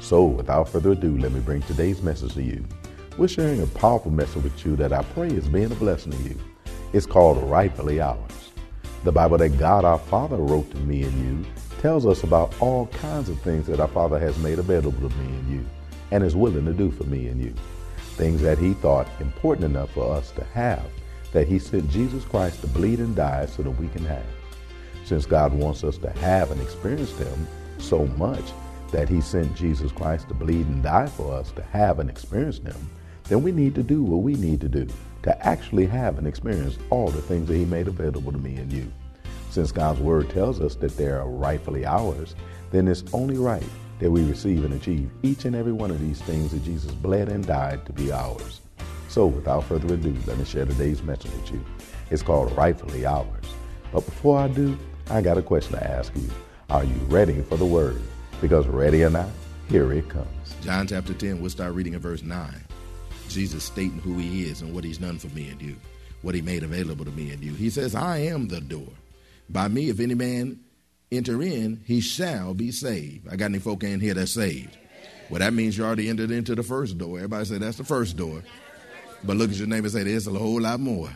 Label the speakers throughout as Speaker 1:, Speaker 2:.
Speaker 1: So, without further ado, let me bring today's message to you. We're sharing a powerful message with you that I pray is being a blessing to you. It's called Rightfully Ours. The Bible that God our Father wrote to me and you tells us about all kinds of things that our Father has made available to me and you and is willing to do for me and you. Things that He thought important enough for us to have, that He sent Jesus Christ to bleed and die so that we can have. Since God wants us to have and experience them so much, that he sent Jesus Christ to bleed and die for us to have and experience them, then we need to do what we need to do to actually have and experience all the things that he made available to me and you. Since God's word tells us that they are rightfully ours, then it's only right that we receive and achieve each and every one of these things that Jesus bled and died to be ours. So without further ado, let me share today's message with you. It's called Rightfully Ours. But before I do, I got a question to ask you. Are you ready for the word? Because ready or not, here it comes.
Speaker 2: John chapter 10, we'll start reading at verse 9. Jesus stating who he is and what he's done for me and you, what he made available to me and you. He says, I am the door. By me, if any man enter in, he shall be saved. I got any folk in here that's saved? Well, that means you already entered into the first door. Everybody say that's the first door. But look at your neighbor and say there's a whole lot more.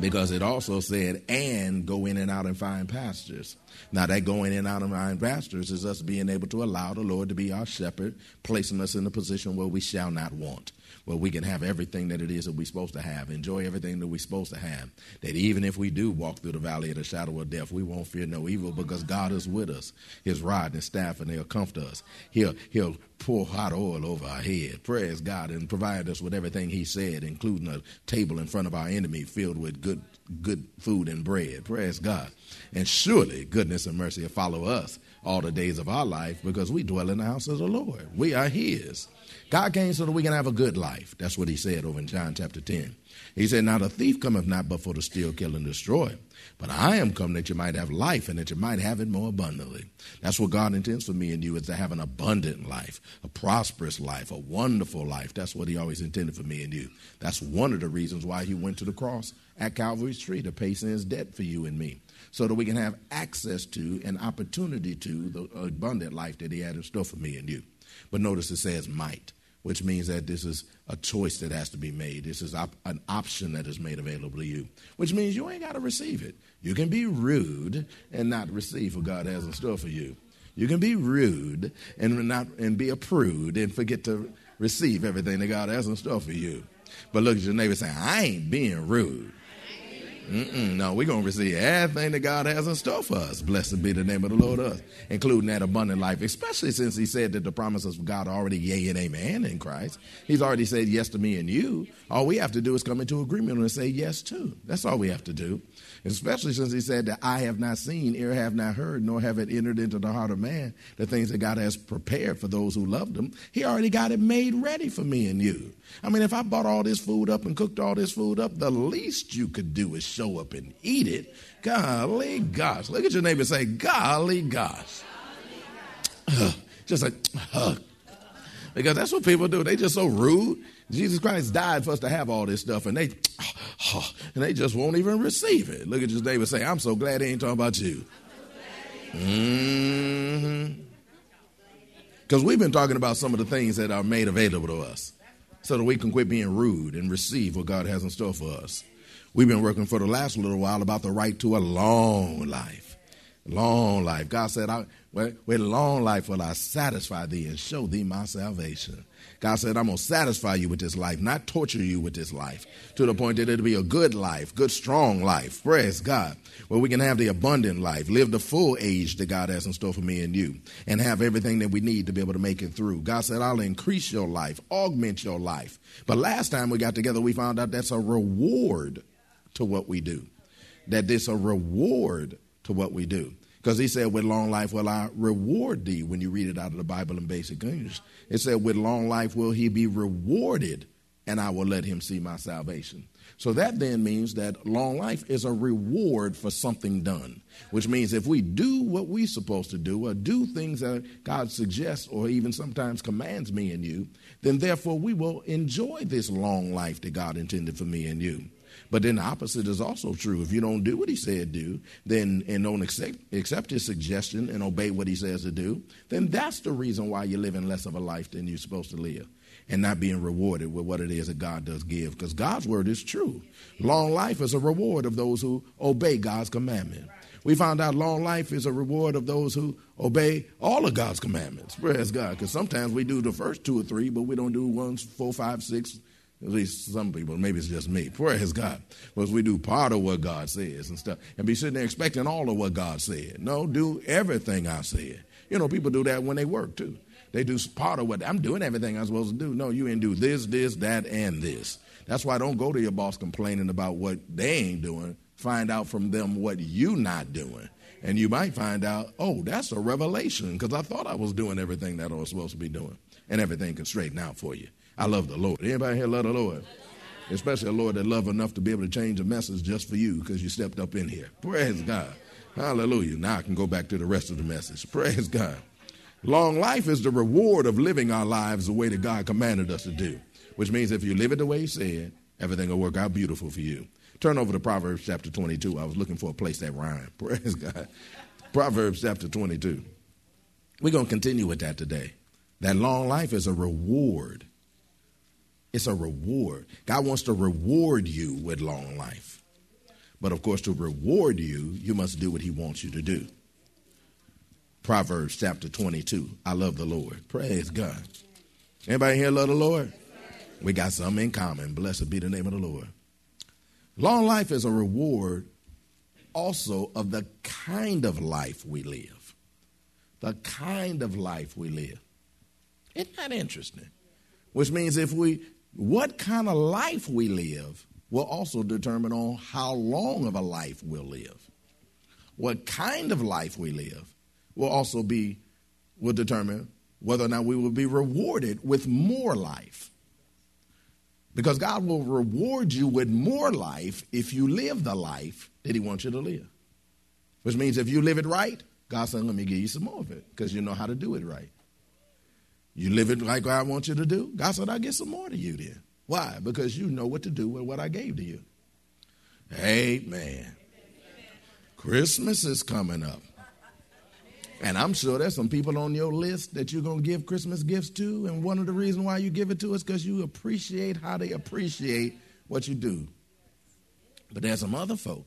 Speaker 2: Because it also said, and go in and out and find pastures. Now, that going in and out and find pastures is us being able to allow the Lord to be our shepherd, placing us in a position where we shall not want where we can have everything that it is that we're supposed to have, enjoy everything that we're supposed to have. That even if we do walk through the valley of the shadow of death, we won't fear no evil because God is with us. His rod and staff, and they'll comfort us. He'll, he'll pour hot oil over our head. Praise God and provide us with everything He said, including a table in front of our enemy filled with good, good food and bread. Praise God. And surely goodness and mercy will follow us all the days of our life because we dwell in the house of the Lord. We are His. God came so that we can have a good life. That's what he said over in John chapter 10. He said, Now the thief cometh not but for to steal, kill, and destroy. But I am come that you might have life and that you might have it more abundantly. That's what God intends for me and you is to have an abundant life, a prosperous life, a wonderful life. That's what he always intended for me and you. That's one of the reasons why he went to the cross at Calvary's tree to pay sin's debt for you and me. So that we can have access to and opportunity to the abundant life that he had in store for me and you. But notice it says might which means that this is a choice that has to be made. This is op- an option that is made available to you, which means you ain't got to receive it. You can be rude and not receive what God has in store for you. You can be rude and not and be a prude and forget to receive everything that God has in store for you. But look at your neighbor saying, I ain't being rude. Mm-mm, no, we're going to receive everything that God has in store for us. Blessed be the name of the Lord, us, including that abundant life, especially since He said that the promises of God are already yea and amen in Christ. He's already said yes to me and you. All we have to do is come into agreement and say yes to. That's all we have to do especially since he said that I have not seen, ear have not heard, nor have it entered into the heart of man the things that God has prepared for those who love him. He already got it made ready for me and you. I mean, if I bought all this food up and cooked all this food up, the least you could do is show up and eat it. Golly gosh. Look at your neighbor say, Golly gosh. just like, uh, because that's what people do. They just so rude. Jesus Christ died for us to have all this stuff, and they and they just won't even receive it. Look at your neighbor say, I'm so glad he ain't talking about you. Mm-hmm. Because we've been talking about some of the things that are made available to us so that we can quit being rude and receive what God has in store for us. We've been working for the last little while about the right to a long life. Long life. God said, I, with long life will I satisfy thee and show thee my salvation. God said, I'm going to satisfy you with this life, not torture you with this life, to the point that it'll be a good life, good, strong life. Praise God. Where we can have the abundant life, live the full age that God has in store for me and you, and have everything that we need to be able to make it through. God said, I'll increase your life, augment your life. But last time we got together, we found out that's a reward to what we do. That it's a reward to what we do. Because he said, with long life will I reward thee, when you read it out of the Bible in basic English. It said, with long life will he be rewarded, and I will let him see my salvation. So that then means that long life is a reward for something done, which means if we do what we're supposed to do, or do things that God suggests, or even sometimes commands me and you, then therefore we will enjoy this long life that God intended for me and you. But then the opposite is also true. If you don't do what he said do, then and don't accept, accept his suggestion and obey what he says to do, then that's the reason why you're living less of a life than you're supposed to live and not being rewarded with what it is that God does give. Because God's word is true. Long life is a reward of those who obey God's commandment. We found out long life is a reward of those who obey all of God's commandments. Praise God. Because sometimes we do the first two or three, but we don't do ones, four, five, six, at least some people, maybe it's just me. Praise God. Because we do part of what God says and stuff. And be sitting there expecting all of what God said. No, do everything I said. You know, people do that when they work too. They do part of what I'm doing everything I'm supposed to do. No, you ain't do this, this, that, and this. That's why don't go to your boss complaining about what they ain't doing. Find out from them what you not doing. And you might find out, oh, that's a revelation because I thought I was doing everything that I was supposed to be doing. And everything can straighten out for you. I love the Lord. Anybody here love the Lord? Especially a Lord that love enough to be able to change a message just for you because you stepped up in here. Praise God. Hallelujah. Now I can go back to the rest of the message. Praise God. Long life is the reward of living our lives the way that God commanded us to do, which means if you live it the way He said, everything will work out beautiful for you. Turn over to Proverbs chapter 22. I was looking for a place that rhymed. Praise God. Proverbs chapter 22. We're going to continue with that today. That long life is a reward it's a reward. God wants to reward you with long life. But of course, to reward you, you must do what He wants you to do. Proverbs chapter 22. I love the Lord. Praise God. Anybody here love the Lord? We got something in common. Blessed be the name of the Lord. Long life is a reward also of the kind of life we live. The kind of life we live. Isn't that interesting? Which means if we what kind of life we live will also determine on how long of a life we'll live. What kind of life we live will also be will determine whether or not we will be rewarded with more life. Because God will reward you with more life if you live the life that He wants you to live. Which means if you live it right, God said, let me give you some more of it because you know how to do it right. You live it like I want you to do. God said, I'll get some more to you then. Why? Because you know what to do with what I gave to you. Amen. Christmas is coming up. And I'm sure there's some people on your list that you're going to give Christmas gifts to. And one of the reasons why you give it to is because you appreciate how they appreciate what you do. But there's some other folk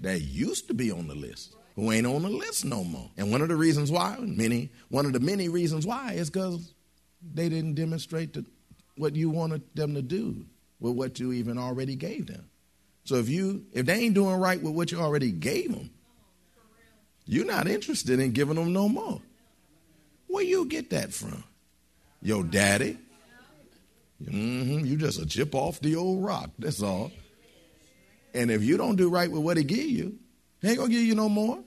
Speaker 2: that used to be on the list who ain't on the list no more. And one of the reasons why, many, one of the many reasons why is because they didn't demonstrate the, what you wanted them to do with what you even already gave them. So if you if they ain't doing right with what you already gave them, you're not interested in giving them no more. Where you get that from? Your daddy? Mm-hmm, you just a chip off the old rock. That's all. And if you don't do right with what he give you, he ain't gonna give you no more.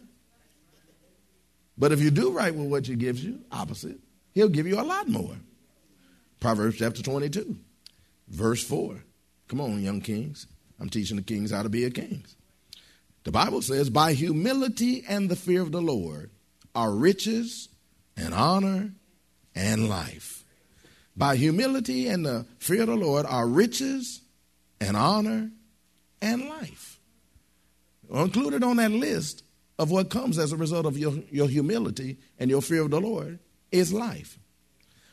Speaker 2: But if you do right with what he gives you, opposite, he'll give you a lot more. Proverbs chapter 22, verse 4. Come on, young kings. I'm teaching the kings how to be a king. The Bible says, By humility and the fear of the Lord are riches and honor and life. By humility and the fear of the Lord are riches and honor and life. Included on that list of what comes as a result of your, your humility and your fear of the Lord is life.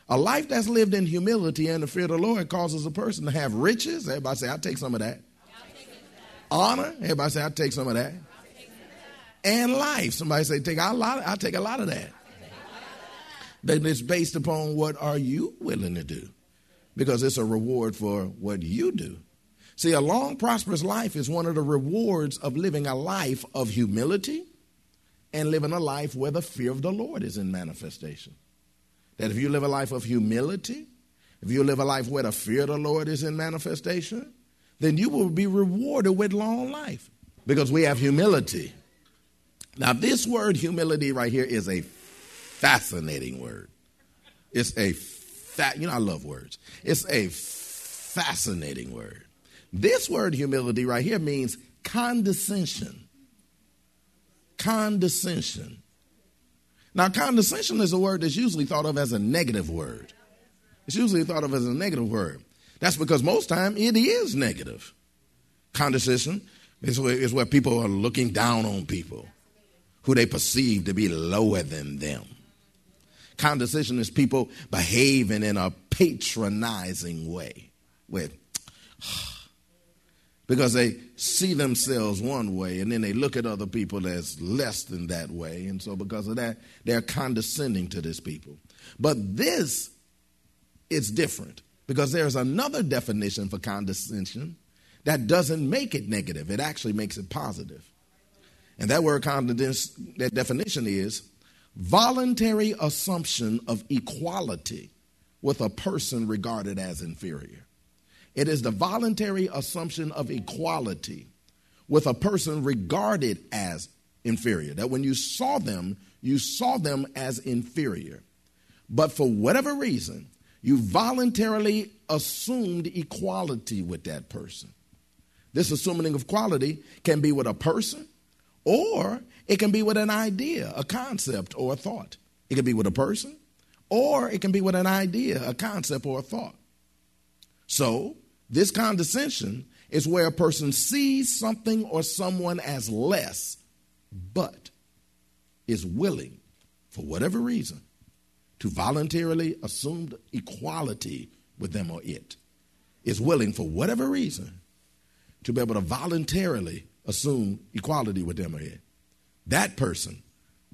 Speaker 2: A life that's lived in humility and the fear of the Lord causes a person to have riches. Everybody say, I'll take some of that. Honor. Everybody say, I'll take some of that. and life. Somebody say, take a lot. I take a lot of that. Then it's based upon what are you willing to do, because it's a reward for what you do. See, a long, prosperous life is one of the rewards of living a life of humility and living a life where the fear of the Lord is in manifestation. That if you live a life of humility, if you live a life where the fear of the Lord is in manifestation, then you will be rewarded with long life because we have humility. Now, this word humility right here is a fascinating word. It's a, fa- you know, I love words. It's a fascinating word. This word humility right here means condescension. Condescension. Now, condescension is a word that's usually thought of as a negative word. It's usually thought of as a negative word. That's because most time it is negative. Condescension is where, people are looking down on people who they perceive to be lower than them. Condescension is people behaving in a patronizing way. With because they see themselves one way and then they look at other people as less than that way. And so, because of that, they're condescending to this people. But this is different because there's another definition for condescension that doesn't make it negative, it actually makes it positive. And that word condescension, that definition is voluntary assumption of equality with a person regarded as inferior. It is the voluntary assumption of equality with a person regarded as inferior. That when you saw them, you saw them as inferior. But for whatever reason, you voluntarily assumed equality with that person. This assuming of equality can be with a person or it can be with an idea, a concept, or a thought. It can be with a person or it can be with an idea, a concept, or a thought. So, this condescension is where a person sees something or someone as less, but is willing, for whatever reason, to voluntarily assume equality with them or it. Is willing, for whatever reason, to be able to voluntarily assume equality with them or it. That person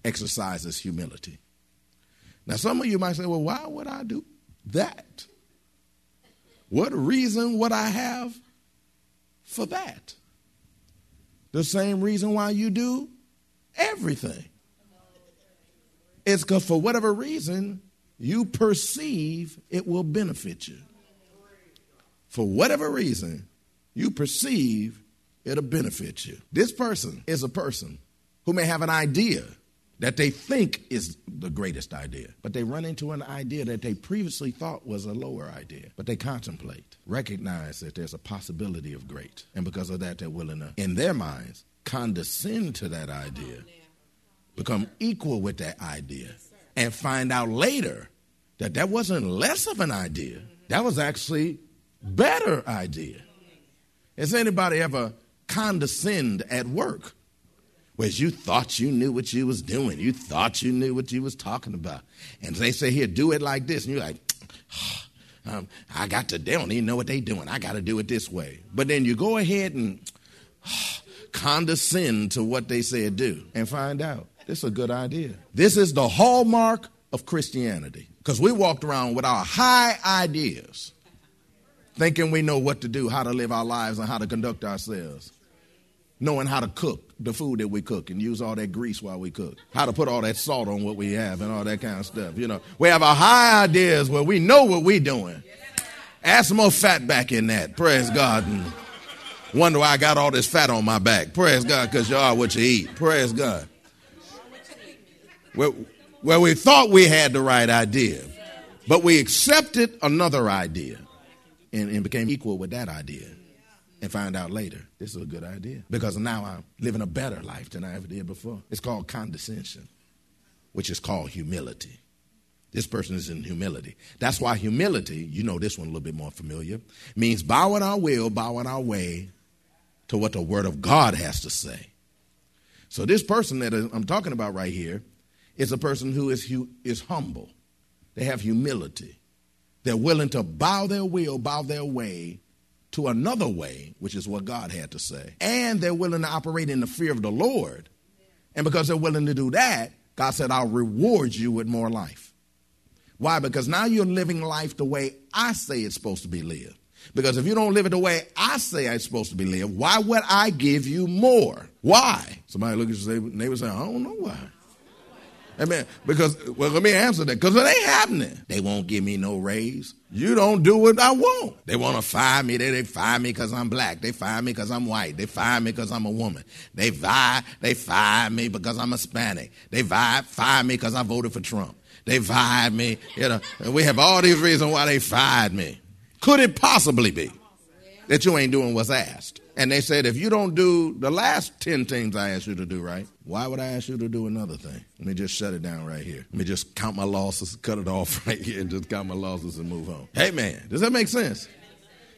Speaker 2: exercises humility. Now, some of you might say, well, why would I do that? What reason would I have for that? The same reason why you do everything. It's because for whatever reason you perceive it will benefit you. For whatever reason you perceive it'll benefit you. This person is a person who may have an idea that they think is the greatest idea, but they run into an idea that they previously thought was a lower idea. But they contemplate, recognize that there's a possibility of great. And because of that, they're willing to, in their minds, condescend to that idea, become equal with that idea, and find out later that that wasn't less of an idea, that was actually better idea. Has anybody ever condescend at work? Whereas you thought you knew what you was doing. You thought you knew what you was talking about. And they say, here, do it like this. And you're like, um, I got to, they don't even know what they doing. I got to do it this way. But then you go ahead and condescend to what they said do and find out this is a good idea. This is the hallmark of Christianity because we walked around with our high ideas thinking we know what to do, how to live our lives, and how to conduct ourselves knowing how to cook the food that we cook and use all that grease while we cook, how to put all that salt on what we have and all that kind of stuff. You know, we have our high ideas where we know what we're doing. Add some more fat back in that. Praise God. And wonder why I got all this fat on my back. Praise God, because you are what you eat. Praise God. Where, where we thought we had the right idea, but we accepted another idea and, and became equal with that idea and find out later this is a good idea because now I'm living a better life than I ever did before. It's called condescension, which is called humility. This person is in humility. That's why humility, you know this one a little bit more familiar, means bowing our will, bowing our way to what the Word of God has to say. So this person that I'm talking about right here is a person who is, is humble. They have humility. They're willing to bow their will, bow their way to another way, which is what God had to say. And they're willing to operate in the fear of the Lord And because they're willing to do that, God said, I'll reward you with more life. Why? Because now you're living life the way I say it's supposed to be lived. Because if you don't live it the way I say it's supposed to be lived, why would I give you more? Why? Somebody look at your neighbor and say, I don't know why. Amen. Because, well, let me answer that. Because it ain't happening. They won't give me no raise. You don't do what I want. They want to fire me. They, they fire me because I'm black. They fire me because I'm white. They fire me because I'm a woman. They fire, they fire me because I'm Hispanic. They fire, fire me because I voted for Trump. They fired me. You know, we have all these reasons why they fired me. Could it possibly be that you ain't doing what's asked? And they said, if you don't do the last 10 things I asked you to do right, why would I ask you to do another thing? Let me just shut it down right here. Let me just count my losses, cut it off right here, and just count my losses and move on. Hey, man, does that make sense?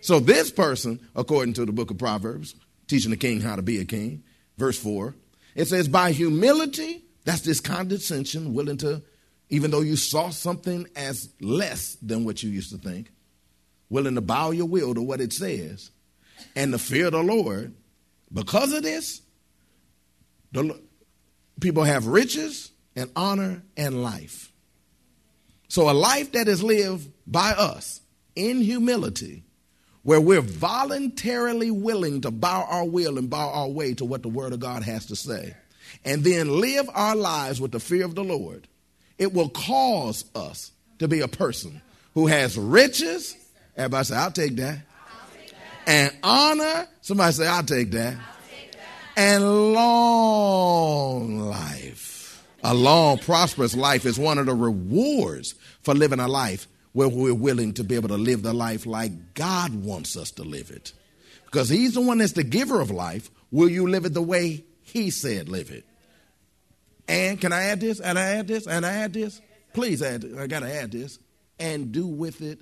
Speaker 2: So, this person, according to the book of Proverbs, teaching the king how to be a king, verse 4, it says, by humility, that's this condescension, willing to, even though you saw something as less than what you used to think, willing to bow your will to what it says and the fear of the Lord, because of this, the, people have riches and honor and life. So, a life that is lived by us in humility, where we're voluntarily willing to bow our will and bow our way to what the Word of God has to say, and then live our lives with the fear of the Lord, it will cause us to be a person who has riches. Everybody say, I'll take that and honor. Somebody say, I'll take that. take that. And long life. A long, prosperous life is one of the rewards for living a life where we're willing to be able to live the life like God wants us to live it. Because He's the one that's the giver of life. Will you live it the way He said live it? And can I add this? And I add this? And I add this? Please add. I got to add this. And do with it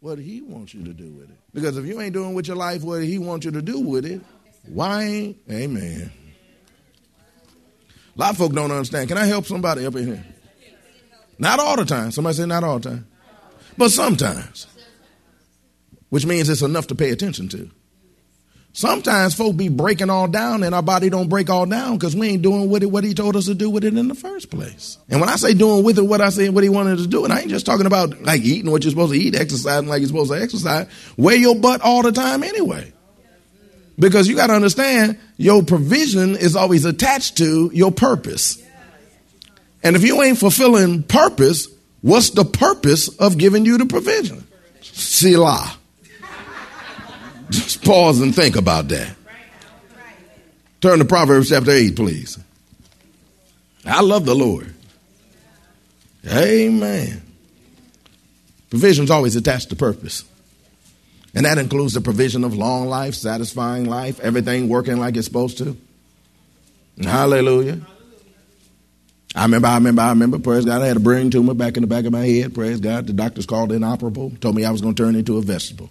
Speaker 2: what he wants you to do with it. Because if you ain't doing with your life what he wants you to do with it, why ain't, amen. A lot of folk don't understand. Can I help somebody up in here? Not all the time. Somebody say not all the time. But sometimes. Which means it's enough to pay attention to. Sometimes folk be breaking all down and our body don't break all down because we ain't doing with it what he told us to do with it in the first place. And when I say doing with it what I say what he wanted us to do, and I ain't just talking about like eating what you're supposed to eat, exercising like you're supposed to exercise, wear your butt all the time anyway. Because you got to understand your provision is always attached to your purpose. And if you ain't fulfilling purpose, what's the purpose of giving you the provision? Selah. Just pause and think about that. Turn to Proverbs chapter 8, please. I love the Lord. Amen. Provision is always attached to purpose. And that includes the provision of long life, satisfying life, everything working like it's supposed to. Hallelujah. I remember, I remember, I remember, praise God, I had a brain tumor back in the back of my head. Praise God. The doctors called inoperable, told me I was going to turn into a vegetable.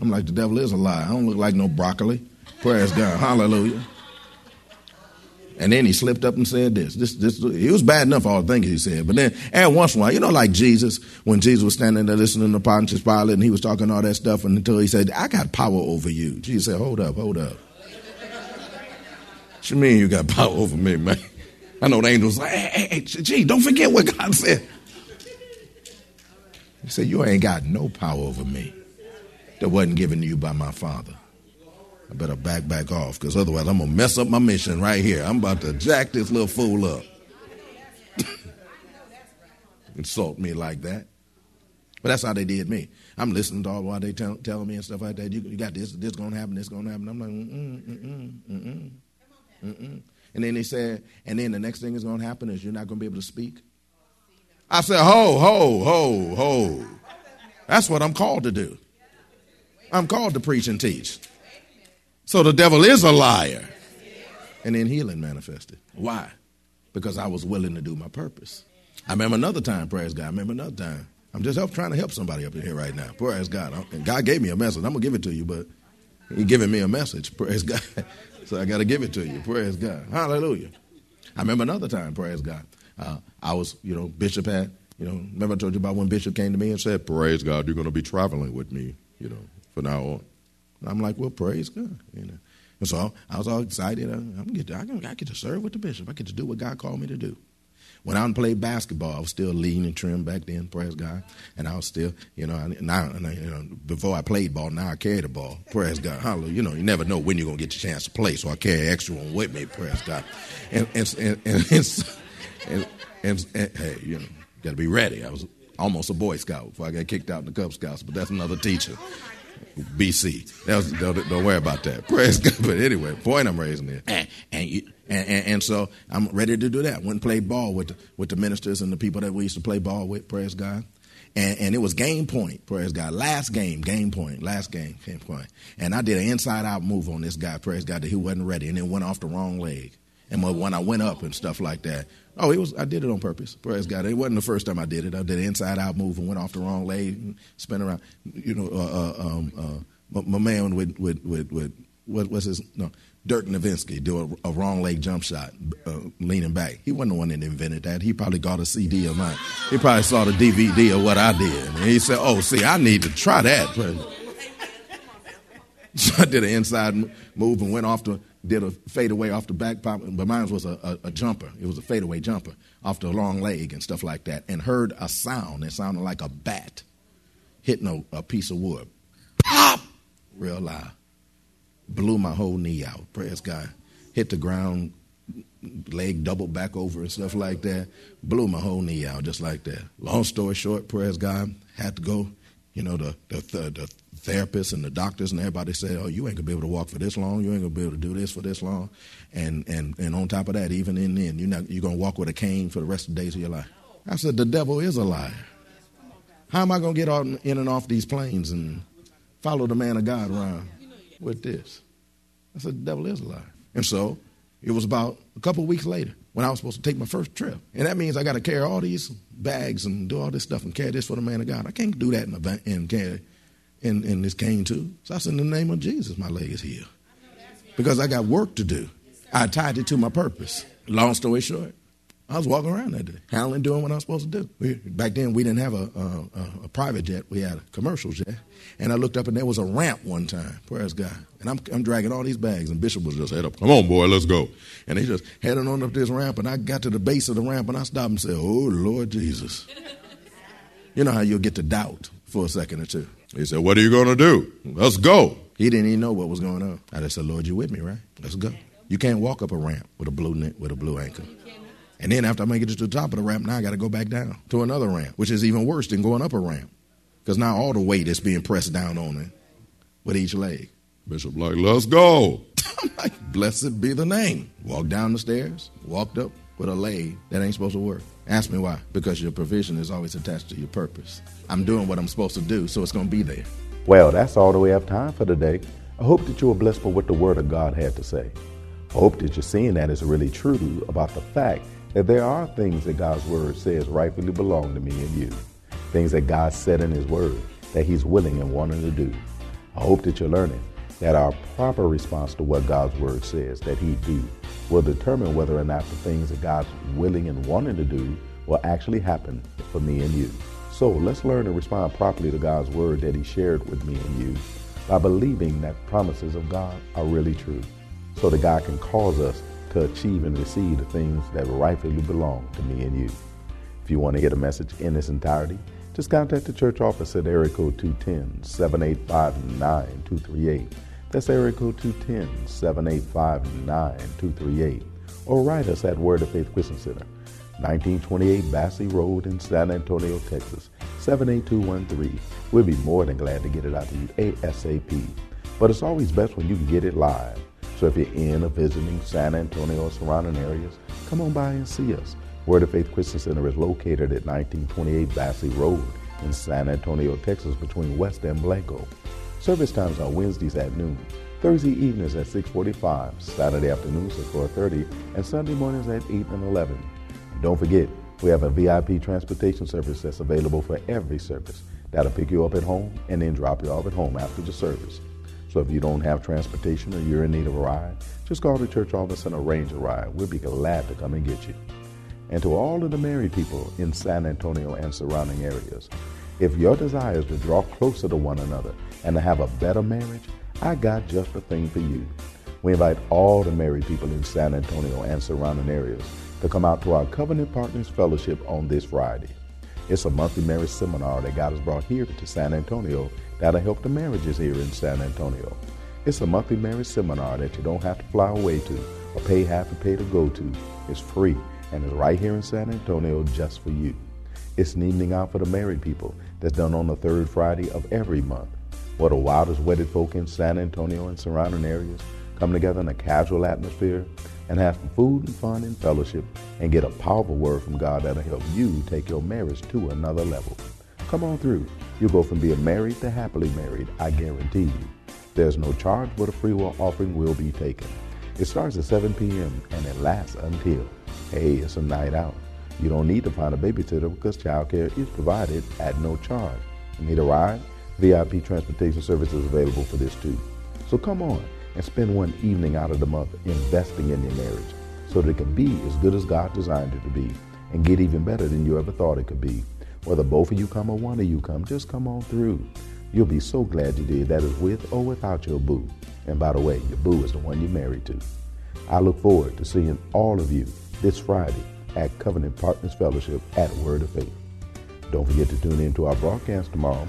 Speaker 2: I'm like, the devil is a lie. I don't look like no broccoli. Praise God. Hallelujah. And then he slipped up and said this. This, this. He was bad enough all the things he said, but then every once in a while, you know, like Jesus, when Jesus was standing there listening to Pontius Pilate, and he was talking all that stuff, and until he said, "I got power over you," Jesus said, "Hold up, hold up." what you mean you got power over me, man? I know the angels like, hey, hey, hey, gee, don't forget what God said. He said, "You ain't got no power over me." That wasn't given to you by my father. I better back back off because otherwise I'm gonna mess up my mission right here. I'm about to jack this little fool up. Insult me like that. But that's how they did me. I'm listening to all while they tell, telling me and stuff like that. You, you got this, this gonna happen, this gonna happen. I'm like, mm mm mm mm mm. And then they said, and then the next thing is gonna happen is you're not gonna be able to speak. I said, ho, ho, ho, ho. That's what I'm called to do. I'm called to preach and teach. So the devil is a liar. And then healing manifested. Why? Because I was willing to do my purpose. I remember another time, praise God. I remember another time. I'm just help, trying to help somebody up in here right now. Praise God. And God gave me a message. I'm going to give it to you, but He giving me a message. Praise God. so I got to give it to you. Praise God. Hallelujah. I remember another time, praise God. Uh, I was, you know, Bishop had, you know, remember I told you about when Bishop came to me and said, Praise God, you're going to be traveling with me, you know, from now on. And I'm like, well, praise God. You know. And so I was all excited. I'm get to, I, I get to serve with the bishop. I get to do what God called me to do. When I played basketball, I was still lean and trim back then, praise God. And I was still, you know, now, you know, before I played ball, now I carry the ball, praise God. Hallelujah. You know, you never know when you're going to get your chance to play, so I carry extra one with me, praise God. And, and, and, and, and, and, and hey, you know, got to be ready. I was almost a Boy Scout before I got kicked out in the Cub Scouts, but that's another teacher. BC. Was, don't, don't, worry about that. Praise God. But anyway, point I'm raising there. And, and, you, and, and, and, so I'm ready to do that. Went and played ball with the, with the ministers and the people that we used to play ball with. Praise God. And, and it was game point. Praise God. Last game, game point. Last game, game point. And I did an inside out move on this guy. Praise God that he wasn't ready, and then went off the wrong leg. And when I went up and stuff like that, oh, it was I did it on purpose. Praise God. It wasn't the first time I did it. I did an inside out move and went off the wrong leg, and spin around. You know, uh, uh, um, uh, my, my, man with with with, with what, was his no Dirk Nowitzki do a, a, wrong leg jump shot, uh, leaning back. He wasn't the one that invented that. He probably got a CD of mine. He probably saw the DVD of what I did, and he said, "Oh, see, I need to try that." So I did an inside move and went off the did a fadeaway off the back pop, but mine was a, a, a, jumper. It was a fadeaway jumper off the long leg and stuff like that, and heard a sound. It sounded like a bat hitting a, a piece of wood. Pop! Real loud. Blew my whole knee out. Praise God. Hit the ground, leg doubled back over and stuff like that. Blew my whole knee out just like that. Long story short, praise God, had to go. You know, the, the, the, the therapists and the doctors and everybody said, "Oh, you ain't gonna be able to walk for this long. You ain't gonna be able to do this for this long." And and and on top of that, even in then, you're not you're gonna walk with a cane for the rest of the days of your life. I said, "The devil is a liar. How am I gonna get on in and off these planes and follow the man of God around with this?" I said, "The devil is a liar." And so it was about a couple of weeks later when I was supposed to take my first trip, and that means I got to carry all these bags and do all this stuff and carry this for the man of God. I can't do that in a and carry and, and this came too. So I said, in the name of Jesus, my leg is healed. Because I got work to do. I tied it to my purpose. Long story short, I was walking around that day, handling, doing what I was supposed to do. We, back then, we didn't have a, a, a, private jet. We had a commercial jet. And I looked up, and there was a ramp one time. Praise God. And I'm, I'm dragging all these bags, and Bishop was just head up. Come on, boy, let's go. And he just heading on up this ramp, and I got to the base of the ramp, and I stopped and said, Oh, Lord Jesus. you know how you'll get to doubt for a second or two. He said, What are you going to do? Let's go. He didn't even know what was going on. I just said, Lord, you with me, right? Let's go. You can't walk up a ramp with a blue net, with a blue ankle. And then after I make it to the top of the ramp, now I got to go back down to another ramp, which is even worse than going up a ramp. Because now all the weight is being pressed down on it with each leg. Bishop like, let's go. I'm like, blessed be the name. Walked down the stairs, walked up with a leg that ain't supposed to work. Ask me why. Because your provision is always attached to your purpose. I'm doing what I'm supposed to do, so it's going to be there.
Speaker 1: Well, that's all that we have time for today. I hope that you were blessed for what the Word of God had to say. I hope that you're seeing that is really true about the fact that there are things that God's Word says rightfully belong to me and you. Things that God said in His Word that He's willing and wanting to do. I hope that you're learning that our proper response to what God's Word says that He do will determine whether or not the things that God's willing and wanting to do will actually happen for me and you. So let's learn to respond properly to God's word that He shared with me and you by believing that promises of God are really true, so that God can cause us to achieve and receive the things that rightfully belong to me and you. If you want to get a message in its entirety, just contact the church office at area code 210 785 9238. That's area code 210 785 9238. Or write us at Word of Faith Christian Center, 1928 Basse Road in San Antonio, Texas, 78213. We'll be more than glad to get it out to you ASAP. But it's always best when you can get it live. So if you're in or visiting San Antonio or surrounding areas, come on by and see us. Word of Faith Christian Center is located at 1928 Basse Road in San Antonio, Texas, between West and Blanco. Service times are Wednesdays at noon, Thursday evenings at 6:45, Saturday afternoons at 4:30, and Sunday mornings at 8 and 11. And don't forget, we have a VIP transportation service that's available for every service. That'll pick you up at home and then drop you off at home after the service. So if you don't have transportation or you're in need of a ride, just call the church office and arrange a ride. We'll be glad to come and get you. And to all of the married people in San Antonio and surrounding areas, if your desire is to draw closer to one another and to have a better marriage, I got just the thing for you.
Speaker 2: We invite all the married people in San Antonio and surrounding areas to come out to our Covenant Partners Fellowship on this Friday. It's a monthly marriage seminar that God has brought here to San Antonio that'll help the marriages here in San Antonio. It's a monthly marriage seminar that you don't have to fly away to or pay half the pay to go to. It's free and it's right here in San Antonio just for you. It's an evening out for the married people that's done on the third Friday of every month. What the wildest wedded folk in San Antonio and surrounding areas come together in a casual atmosphere and have some food and fun and fellowship and get a powerful word from God that'll help you take your marriage to another level. Come on through. You'll go from being married to happily married, I guarantee you. There's no charge, but a free will offering will be taken. It starts at 7 p.m. and it lasts until. Hey, it's a night out. You don't need to find a babysitter because childcare is provided at no charge. Need a ride? VIP transportation service is available for this too. So come on and spend one evening out of the month investing in your marriage so that it can be as good as God designed it to be and get even better than you ever thought it could be. Whether both of you come or one of you come, just come on through. You'll be so glad you did. That is with or without your boo. And by the way, your boo is the one you're married to. I look forward to seeing all of you this Friday at Covenant Partners Fellowship at Word of Faith. Don't forget to tune in to our broadcast tomorrow